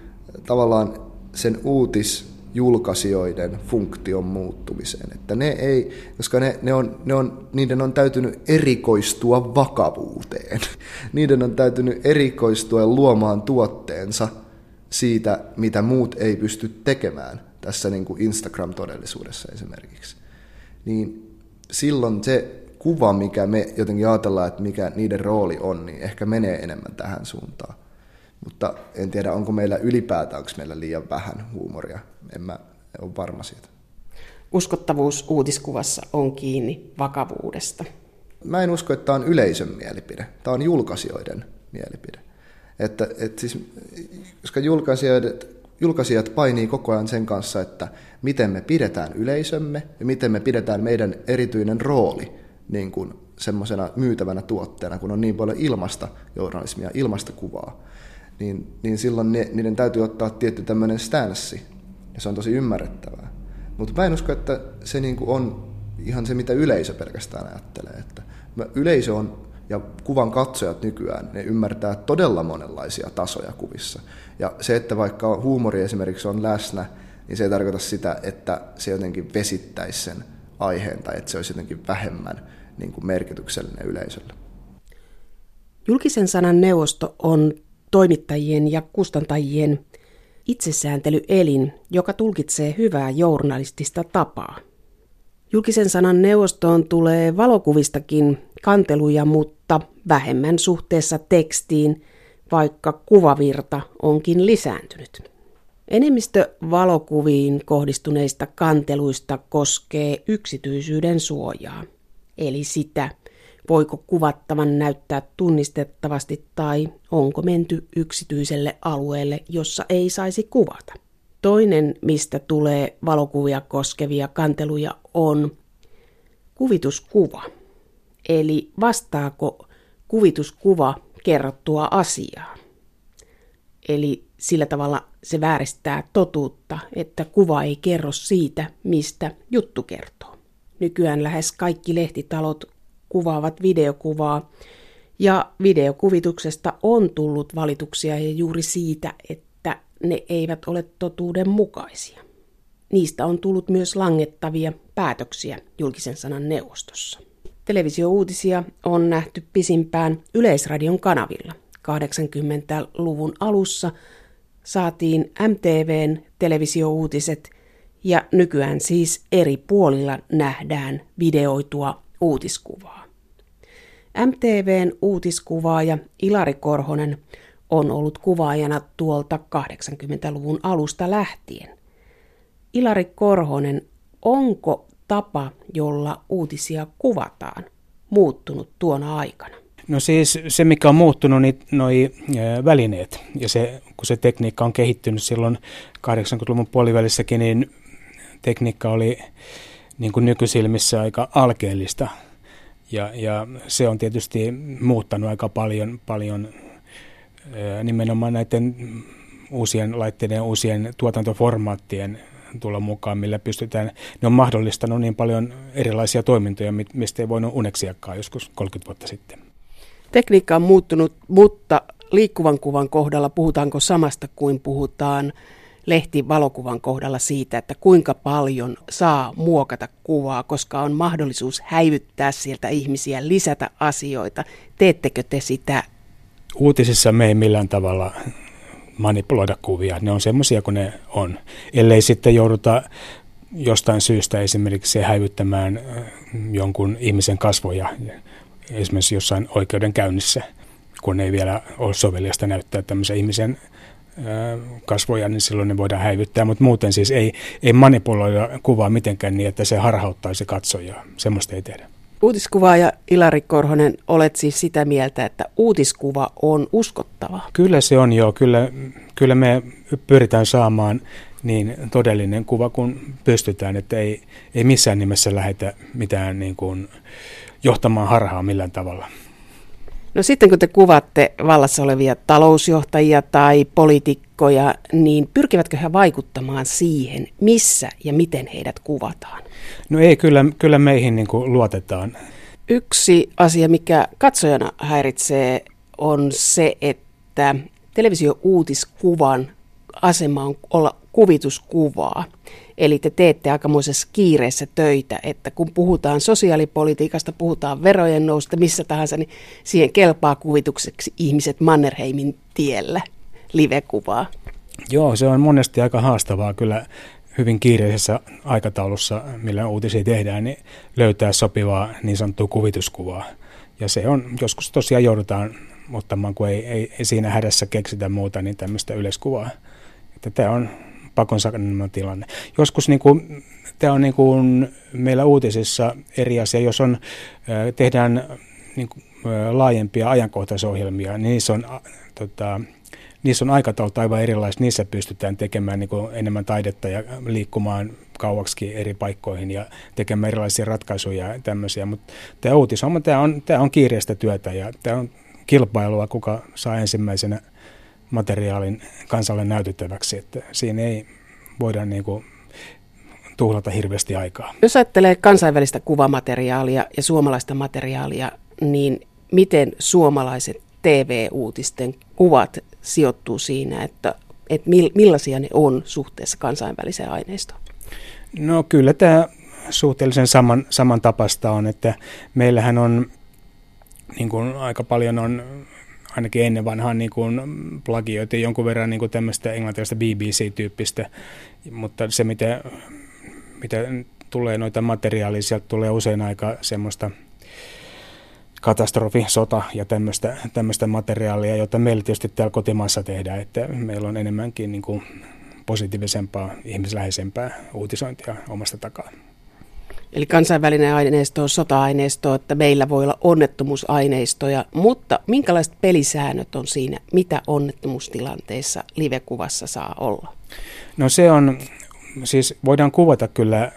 tavallaan sen uutisjulkaisijoiden funktion muuttumiseen. Että ne ei, koska ne, ne on, ne on, niiden on täytynyt erikoistua vakavuuteen. [laughs] Niiden on täytynyt erikoistua luomaan tuotteensa siitä, mitä muut ei pysty tekemään tässä niin kuin Instagram-todellisuudessa esimerkiksi. Niin silloin se kuva, mikä me jotenkin ajatellaan, että mikä niiden rooli on, niin ehkä menee enemmän tähän suuntaan. Mutta en tiedä, onko meillä ylipäätään, onko meillä liian vähän huumoria. En mä ole varma siitä. Uskottavuus uutiskuvassa on kiinni vakavuudesta. Mä en usko, että tämä on yleisön mielipide. Tämä on julkaisijoiden mielipide. Että, että siis, koska julkaisijoiden, julkaisijat painii koko ajan sen kanssa, että miten me pidetään yleisömme ja miten me pidetään meidän erityinen rooli niin kuin semmoisena myytävänä tuotteena, kun on niin paljon ilmasta journalismia, ilmasta kuvaa, niin, niin silloin ne, niiden täytyy ottaa tietty tämmöinen stanssi, ja se on tosi ymmärrettävää. Mutta mä en usko, että se niin kuin on ihan se, mitä yleisö pelkästään ajattelee. Että yleisö on ja kuvan katsojat nykyään, ne ymmärtää todella monenlaisia tasoja kuvissa. Ja se, että vaikka huumori esimerkiksi on läsnä, niin se ei tarkoita sitä, että se jotenkin vesittäisi sen aiheen tai että se olisi jotenkin vähemmän niin kuin merkityksellinen yleisölle. Julkisen sanan neuvosto on toimittajien ja kustantajien itsesääntelyelin, joka tulkitsee hyvää journalistista tapaa. Julkisen sanan neuvostoon tulee valokuvistakin kanteluja, mutta vähemmän suhteessa tekstiin, vaikka kuvavirta onkin lisääntynyt. Enemmistö valokuviin kohdistuneista kanteluista koskee yksityisyyden suojaa, eli sitä, voiko kuvattavan näyttää tunnistettavasti tai onko menty yksityiselle alueelle, jossa ei saisi kuvata. Toinen, mistä tulee valokuvia koskevia kanteluja, on kuvituskuva. Eli vastaako kuvituskuva kerrottua asiaa. Eli sillä tavalla se vääristää totuutta, että kuva ei kerro siitä, mistä juttu kertoo. Nykyään lähes kaikki lehtitalot kuvaavat videokuvaa, ja videokuvituksesta on tullut valituksia ja juuri siitä, että ne eivät ole totuuden mukaisia. Niistä on tullut myös langettavia päätöksiä julkisen sanan neuvostossa. Televisiouutisia on nähty pisimpään Yleisradion kanavilla. 80-luvun alussa saatiin MTVn televisiouutiset ja nykyään siis eri puolilla nähdään videoitua uutiskuvaa. MTVn uutiskuvaaja Ilari Korhonen on ollut kuvaajana tuolta 80-luvun alusta lähtien. Ilari Korhonen, onko tapa, jolla uutisia kuvataan, muuttunut tuona aikana? No siis se, mikä on muuttunut, niin noi välineet ja se, kun se tekniikka on kehittynyt silloin 80-luvun puolivälissäkin, niin tekniikka oli niin kuin nykysilmissä aika alkeellista. Ja, ja se on tietysti muuttanut aika paljon, paljon nimenomaan näiden uusien laitteiden, uusien tuotantoformaattien tulla mukaan, millä pystytään, ne on mahdollistanut niin paljon erilaisia toimintoja, mistä ei voinut uneksiakaan joskus 30 vuotta sitten. Tekniikka on muuttunut, mutta liikkuvan kuvan kohdalla puhutaanko samasta kuin puhutaan lehti-valokuvan kohdalla siitä, että kuinka paljon saa muokata kuvaa, koska on mahdollisuus häivyttää sieltä ihmisiä, lisätä asioita. Teettekö te sitä? Uutisissa me ei millään tavalla manipuloida kuvia. Ne on semmoisia kuin ne on. Ellei sitten jouduta jostain syystä esimerkiksi häivyttämään äh, jonkun ihmisen kasvoja esimerkiksi jossain oikeudenkäynnissä, kun ei vielä ole soveliasta näyttää tämmöisen ihmisen kasvoja, niin silloin ne voidaan häivyttää, mutta muuten siis ei, ei manipuloida kuvaa mitenkään niin, että se harhauttaisi katsojaa. Semmoista ei tehdä. Uutiskuvaaja Ilari Korhonen, olet siis sitä mieltä, että uutiskuva on uskottava? Kyllä se on joo. Kyllä, kyllä me pyritään saamaan niin todellinen kuva kun pystytään, että ei, ei missään nimessä lähetä mitään niin kuin johtamaan harhaa millään tavalla. No sitten kun te kuvaatte vallassa olevia talousjohtajia tai poliitikkoja, niin pyrkivätkö he vaikuttamaan siihen, missä ja miten heidät kuvataan? No ei, kyllä, kyllä meihin niin kuin luotetaan. Yksi asia, mikä katsojana häiritsee, on se, että televisio-uutiskuvan asema on olla kuvituskuvaa. Eli te teette aikamoisessa kiireessä töitä, että kun puhutaan sosiaalipolitiikasta, puhutaan verojen nousta missä tahansa, niin siihen kelpaa kuvitukseksi ihmiset Mannerheimin tiellä livekuvaa. Joo, se on monesti aika haastavaa kyllä hyvin kiireisessä aikataulussa, millä uutisia tehdään, niin löytää sopivaa niin sanottua kuvituskuvaa. Ja se on, joskus tosiaan joudutaan ottamaan, kun ei, ei, ei siinä hädässä keksitä muuta, niin tämmöistä yleiskuvaa. Että tämä on pakon tilanne. Joskus niin kuin, tämä on niin kuin meillä uutisissa eri asia, jos on, tehdään niin kuin, laajempia ajankohtaisohjelmia, niin niissä on, tota, niissä on aikataulut aivan erilaiset. Niissä pystytään tekemään niin enemmän taidetta ja liikkumaan kauaksi eri paikkoihin ja tekemään erilaisia ratkaisuja ja tämmöisiä. Mutta tämä uutisohjelma, tämä on, tämä on kiireistä työtä ja tämä on kilpailua, kuka saa ensimmäisenä – materiaalin kansalle näytettäväksi, että siinä ei voida niin kuin tuhlata hirveästi aikaa. Jos ajattelee kansainvälistä kuvamateriaalia ja suomalaista materiaalia, niin miten suomalaiset TV-uutisten kuvat sijoittuu siinä, että, että millaisia ne on suhteessa kansainväliseen aineistoon? No kyllä tämä suhteellisen saman, samantapaista on, että meillähän on niin kuin aika paljon on ainakin ennen vanhaan niin kuin plagioitiin jonkun verran niin kuin tämmöistä englantilaista BBC-tyyppistä, mutta se mitä, mitä tulee noita materiaalia, sieltä tulee usein aika semmoista katastrofi, sota ja tämmöistä, tämmöistä materiaalia, jota meillä tietysti täällä kotimaassa tehdään, että meillä on enemmänkin niin kuin positiivisempaa, ihmisläheisempää uutisointia omasta takaa. Eli kansainvälinen aineisto on sota-aineisto, että meillä voi olla onnettomuusaineistoja, mutta minkälaiset pelisäännöt on siinä, mitä onnettomuustilanteissa livekuvassa saa olla? No se on, siis voidaan kuvata kyllä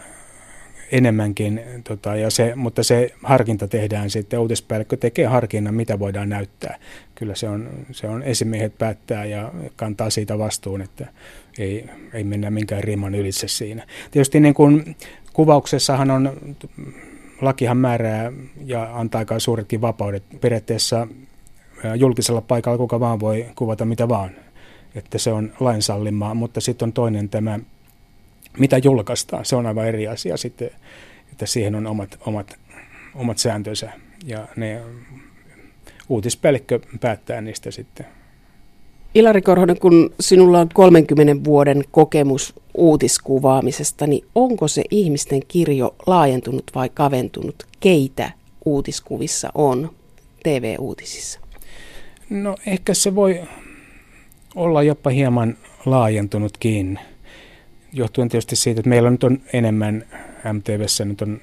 enemmänkin, tota, ja se, mutta se harkinta tehdään sitten, uutispäällikkö tekee harkinnan, mitä voidaan näyttää. Kyllä se on, se on esimiehet päättää ja kantaa siitä vastuun, että ei, ei mennä minkään riman ylitse siinä. Tietysti niin kuin Kuvauksessahan on, lakihan määrää ja antaa aika suuretkin vapaudet. Periaatteessa julkisella paikalla kuka vaan voi kuvata mitä vaan, että se on lainsallimaa, mutta sitten on toinen tämä, mitä julkaistaan, se on aivan eri asia sitten, että siihen on omat, omat, omat sääntönsä ja ne uutispäällikkö päättää niistä sitten. Ilari Korhonen, kun sinulla on 30 vuoden kokemus uutiskuvaamisesta, niin onko se ihmisten kirjo laajentunut vai kaventunut? Keitä uutiskuvissa on TV-uutisissa? No ehkä se voi olla jopa hieman laajentunutkin, johtuen tietysti siitä, että meillä nyt on enemmän MTVssä, nyt on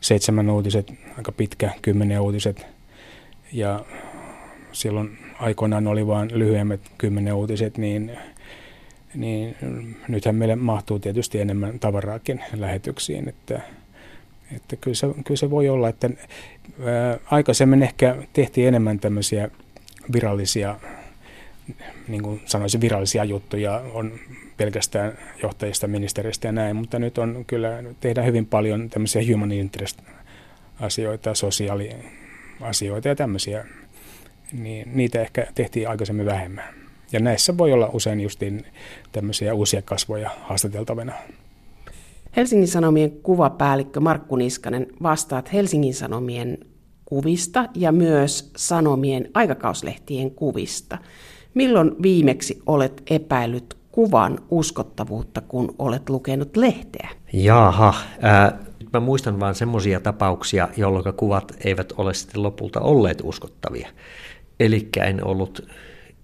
seitsemän uutiset, aika pitkä, kymmenen uutiset, ja silloin aikoinaan oli vain lyhyemmät kymmenen uutiset, niin, niin nythän meille mahtuu tietysti enemmän tavaraakin lähetyksiin, että, että kyllä, se, kyllä se voi olla, että ää, aikaisemmin ehkä tehtiin enemmän tämmöisiä virallisia, niin kuin sanoisin, virallisia juttuja, on pelkästään johtajista, ministeristä ja näin, mutta nyt on kyllä, tehdään hyvin paljon tämmöisiä human interest asioita, sosiaaliasioita ja tämmöisiä niin niitä ehkä tehtiin aikaisemmin vähemmän. Ja näissä voi olla usein justiin tämmöisiä uusia kasvoja haastateltavana. Helsingin Sanomien kuvapäällikkö Markku Niskanen, vastaat Helsingin Sanomien kuvista ja myös Sanomien aikakauslehtien kuvista. Milloin viimeksi olet epäillyt kuvan uskottavuutta, kun olet lukenut lehteä? Jaha, äh, mä muistan vain semmoisia tapauksia, jolloin kuvat eivät ole sitten lopulta olleet uskottavia. Eli en ollut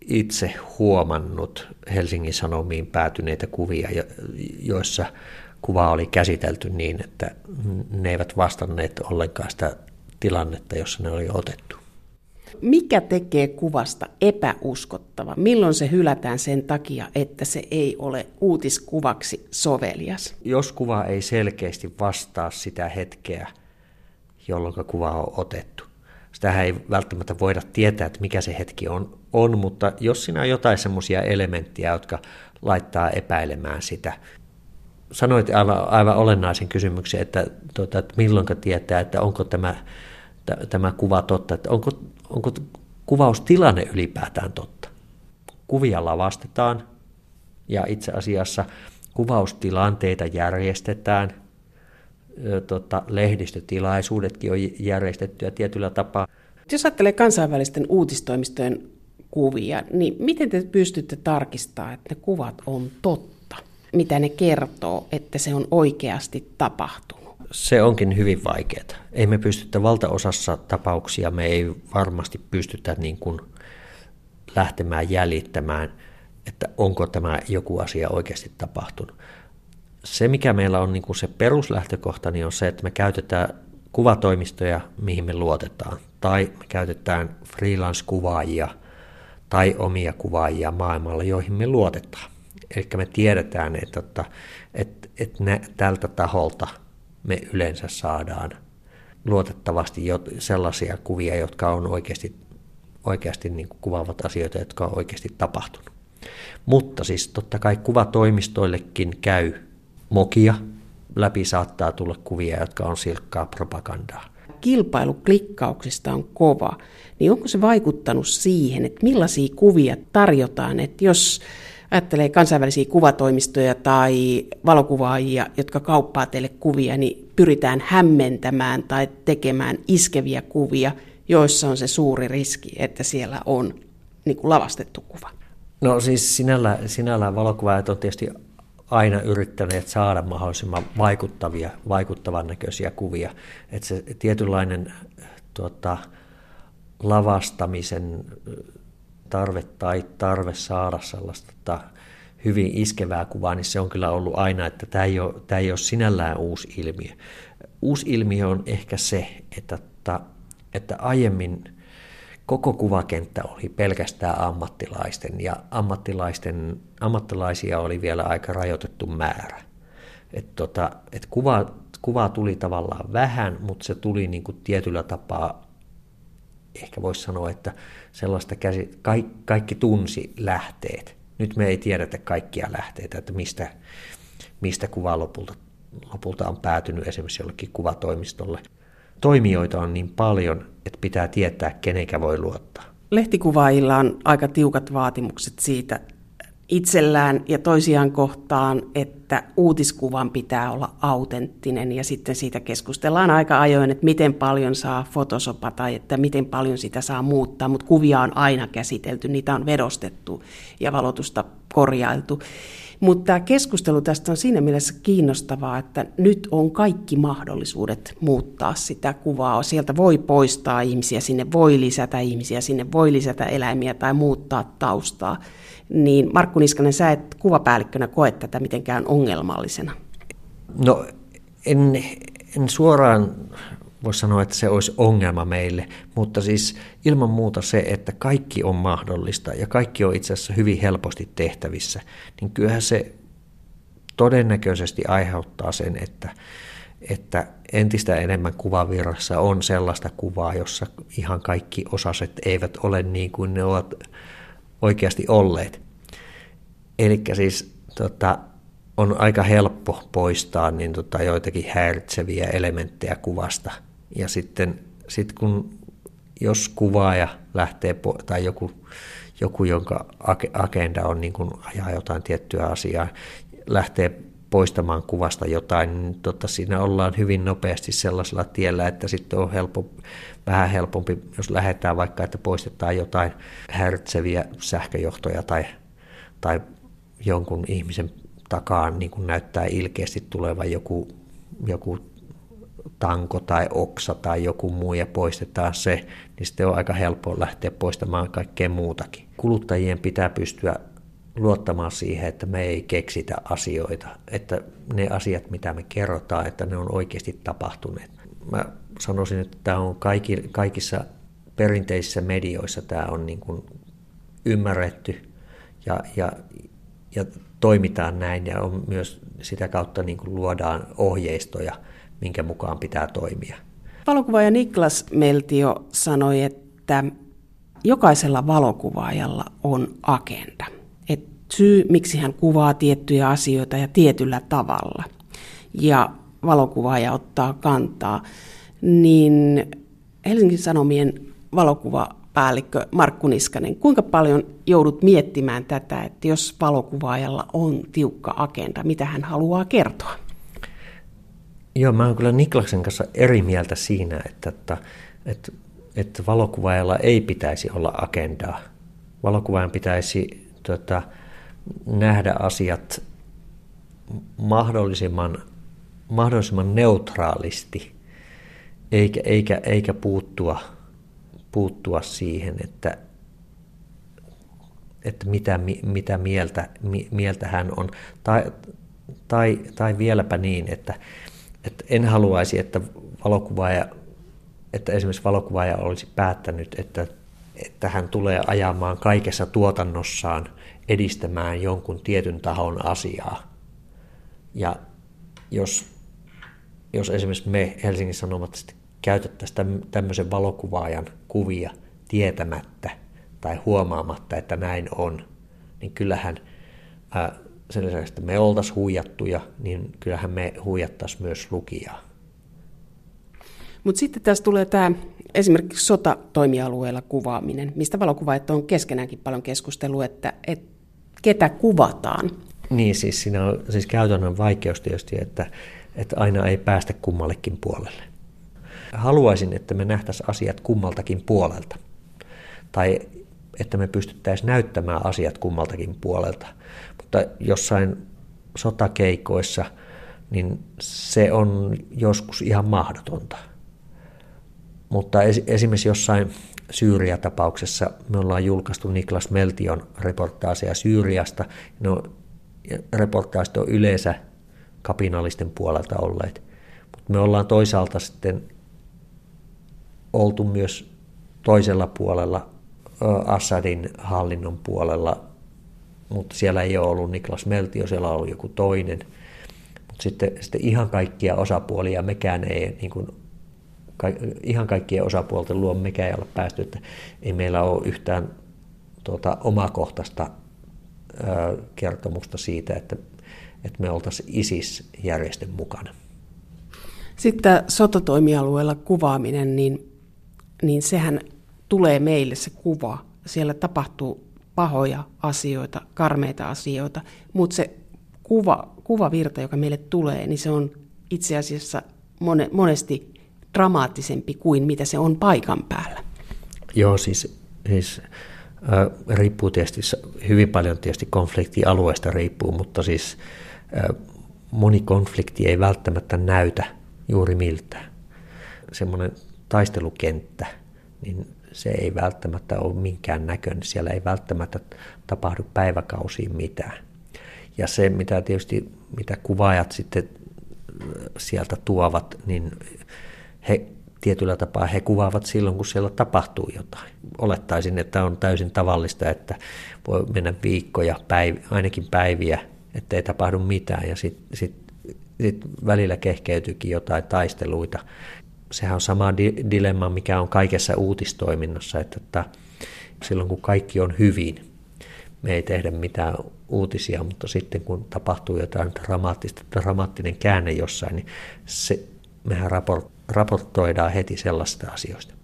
itse huomannut Helsingin Sanomiin päätyneitä kuvia, joissa kuva oli käsitelty niin, että ne eivät vastanneet ollenkaan sitä tilannetta, jossa ne oli otettu. Mikä tekee kuvasta epäuskottava? Milloin se hylätään sen takia, että se ei ole uutiskuvaksi sovelias? Jos kuva ei selkeästi vastaa sitä hetkeä, jolloin kuva on otettu. Sitä ei välttämättä voida tietää, että mikä se hetki on, on mutta jos siinä on jotain semmoisia elementtejä, jotka laittaa epäilemään sitä, sanoit aivan, aivan olennaisen kysymyksen, että, tuota, että milloin tietää, että onko tämä, tämä kuva totta, että onko, onko kuvaustilanne ylipäätään totta. Kuvia lavastetaan ja itse asiassa kuvaustilanteita järjestetään, tota, lehdistötilaisuudetkin on järjestettyä tietyllä tapaa. Jos ajattelee kansainvälisten uutistoimistojen kuvia, niin miten te pystytte tarkistamaan, että ne kuvat on totta? Mitä ne kertoo, että se on oikeasti tapahtunut? Se onkin hyvin vaikeaa. Ei me pystytä valtaosassa tapauksia, me ei varmasti pystytä niin kuin lähtemään jäljittämään, että onko tämä joku asia oikeasti tapahtunut. Se, mikä meillä on niin kuin se peruslähtökohta, niin on se, että me käytetään kuvatoimistoja, mihin me luotetaan, tai me käytetään freelance-kuvaajia – tai omia kuvaajia maailmalla, joihin me luotetaan. Eli me tiedetään, että, että, että, että ne, tältä taholta me yleensä saadaan luotettavasti jo sellaisia kuvia, jotka on oikeasti, oikeasti niin kuin kuvaavat asioita, jotka on oikeasti tapahtunut. Mutta siis totta kai kuvatoimistoillekin käy mokia, läpi saattaa tulla kuvia, jotka on silkkaa propagandaa. Kilpailu klikkauksista on kova, niin onko se vaikuttanut siihen, että millaisia kuvia tarjotaan, että jos ajattelee kansainvälisiä kuvatoimistoja tai valokuvaajia, jotka kauppaa teille kuvia, niin pyritään hämmentämään tai tekemään iskeviä kuvia, joissa on se suuri riski, että siellä on niin kuin lavastettu kuva. No siis sinällään, sinällään valokuvaajat on tietysti aina yrittäneet saada mahdollisimman vaikuttavia, vaikuttavan näköisiä kuvia. Että se tietynlainen tuota, lavastamisen tarve tai tarve saada sellaista tota, hyvin iskevää kuvaa, niin se on kyllä ollut aina, että tämä ei ole, tämä ei ole sinällään uusi ilmiö. Uusi ilmiö on ehkä se, että, että, että aiemmin koko kuvakenttä oli pelkästään ammattilaisten ja ammattilaisten, ammattilaisia oli vielä aika rajoitettu määrä. Et tota, et kuva, kuvaa tuli tavallaan vähän, mutta se tuli niin kuin tietyllä tapaa, ehkä voisi sanoa, että sellaista käsi, kaikki, kaikki tunsi lähteet. Nyt me ei tiedetä kaikkia lähteitä, että mistä, mistä kuva lopulta, lopulta on päätynyt esimerkiksi jollekin kuvatoimistolle – toimijoita on niin paljon, että pitää tietää, kenenkä voi luottaa. Lehtikuvaajilla on aika tiukat vaatimukset siitä itsellään ja toisiaan kohtaan, että uutiskuvan pitää olla autenttinen ja sitten siitä keskustellaan aika ajoin, että miten paljon saa fotosopa tai että miten paljon sitä saa muuttaa, mutta kuvia on aina käsitelty, niitä on vedostettu ja valotusta korjailtu. Mutta keskustelu tästä on siinä mielessä kiinnostavaa, että nyt on kaikki mahdollisuudet muuttaa sitä kuvaa. Sieltä voi poistaa ihmisiä, sinne voi lisätä ihmisiä, sinne voi lisätä eläimiä tai muuttaa taustaa. Niin Markku Niskanen, sä et kuvapäällikkönä koe tätä mitenkään ongelmallisena? No en, en suoraan voisi sanoa, että se olisi ongelma meille, mutta siis ilman muuta se, että kaikki on mahdollista ja kaikki on itse asiassa hyvin helposti tehtävissä, niin kyllähän se todennäköisesti aiheuttaa sen, että, että entistä enemmän kuvavirrassa on sellaista kuvaa, jossa ihan kaikki osaset eivät ole niin kuin ne ovat oikeasti olleet. Eli siis tota, on aika helppo poistaa niin tota, joitakin häiritseviä elementtejä kuvasta – ja sitten sit kun jos kuvaaja lähtee, tai joku, joku jonka agenda on niin kuin ajaa jotain tiettyä asiaa, lähtee poistamaan kuvasta jotain, niin tota, siinä ollaan hyvin nopeasti sellaisella tiellä, että sitten on helppo, vähän helpompi, jos lähdetään vaikka, että poistetaan jotain häiritseviä sähköjohtoja tai, tai jonkun ihmisen takaa niin kuin näyttää ilkeästi tuleva joku, joku tanko tai oksa tai joku muu ja poistetaan se, niin sitten on aika helppo lähteä poistamaan kaikkea muutakin. Kuluttajien pitää pystyä luottamaan siihen, että me ei keksitä asioita, että ne asiat, mitä me kerrotaan, että ne on oikeasti tapahtuneet. Mä sanoisin, että tämä on kaikki, kaikissa perinteisissä medioissa tämä on niin kuin ymmärretty ja, ja, ja toimitaan näin ja on myös sitä kautta niin kuin luodaan ohjeistoja – minkä mukaan pitää toimia. Valokuvaaja Niklas Meltio sanoi, että jokaisella valokuvaajalla on agenda. Et syy, miksi hän kuvaa tiettyjä asioita ja tietyllä tavalla. Ja valokuvaaja ottaa kantaa. Niin Helsingin Sanomien valokuvapäällikkö Markku Niskanen, kuinka paljon joudut miettimään tätä, että jos valokuvaajalla on tiukka agenda, mitä hän haluaa kertoa? Joo, mä oon kyllä Niklaksen kanssa eri mieltä siinä, että, että, että, että valokuvaajalla ei pitäisi olla agendaa. Valokuvaajan pitäisi tota, nähdä asiat mahdollisimman, mahdollisimman neutraalisti, eikä, eikä, eikä puuttua, puuttua siihen, että, että mitä, mitä mieltä, mieltä hän on. Tai, tai, tai vieläpä niin, että, että en haluaisi, että valokuvaaja, että esimerkiksi valokuvaaja olisi päättänyt, että, että hän tulee ajamaan kaikessa tuotannossaan edistämään jonkun tietyn tahon asiaa. Ja jos, jos esimerkiksi me Helsingin Sanomat käytettäisiin tämmöisen valokuvaajan kuvia tietämättä tai huomaamatta, että näin on, niin kyllähän ää, sen lisäksi, että me oltaisiin huijattuja, niin kyllähän me huijattaisiin myös lukijaa. Mutta sitten tässä tulee tämä esimerkiksi sotatoimialueella kuvaaminen, mistä valokuvaajat on keskenäänkin paljon keskustelua, että, että ketä kuvataan. Niin, siis siinä on siis käytännön vaikeus tietysti, että, että aina ei päästä kummallekin puolelle. Haluaisin, että me nähtäisiin asiat kummaltakin puolelta. Tai että me pystyttäisiin näyttämään asiat kummaltakin puolelta. Mutta jossain sotakeikoissa, niin se on joskus ihan mahdotonta. Mutta esimerkiksi jossain Syyria-tapauksessa me ollaan julkaistu Niklas Meltion reportaaseja Syyriasta. No, reportaasit on yleensä kapinallisten puolelta olleet. Mutta me ollaan toisaalta sitten oltu myös toisella puolella Assadin hallinnon puolella, mutta siellä ei ole ollut Niklas Meltio, siellä on ollut joku toinen. Mutta sitten, sitten ihan kaikkia osapuolia mekään ei, niin kuin, ka, ihan kaikkien osapuolten luo mekään ei ole päästy, että ei meillä ole yhtään tuota, omakohtaista ö, kertomusta siitä, että, että me oltaisiin ISIS-järjestön mukana. Sitten sotatoimialueella kuvaaminen, niin, niin sehän tulee meille se kuva. Siellä tapahtuu pahoja asioita, karmeita asioita, mutta se kuva, kuvavirta, joka meille tulee, niin se on itse asiassa mone, monesti dramaattisempi kuin mitä se on paikan päällä. Joo, siis, siis äh, riippuu tietysti hyvin paljon tietysti konfliktialueesta riippuu, mutta siis äh, moni konflikti ei välttämättä näytä juuri miltä. Semmoinen taistelukenttä, niin se ei välttämättä ole minkään näköinen, siellä ei välttämättä tapahdu päiväkausiin mitään. Ja se, mitä tietysti mitä kuvaajat sitten äh, sieltä tuovat, niin he tietyllä tapaa he kuvaavat silloin, kun siellä tapahtuu jotain. Olettaisin, että on täysin tavallista, että voi mennä viikkoja, päiv- ainakin päiviä, että ei tapahdu mitään ja sitten sit, sit välillä kehkeytyykin jotain taisteluita sehän on sama di- dilemma, mikä on kaikessa uutistoiminnassa, että, että silloin kun kaikki on hyvin, me ei tehdä mitään uutisia, mutta sitten kun tapahtuu jotain dramaattista, dramaattinen käänne jossain, niin se, mehän raport, raportoidaan heti sellaista asioista.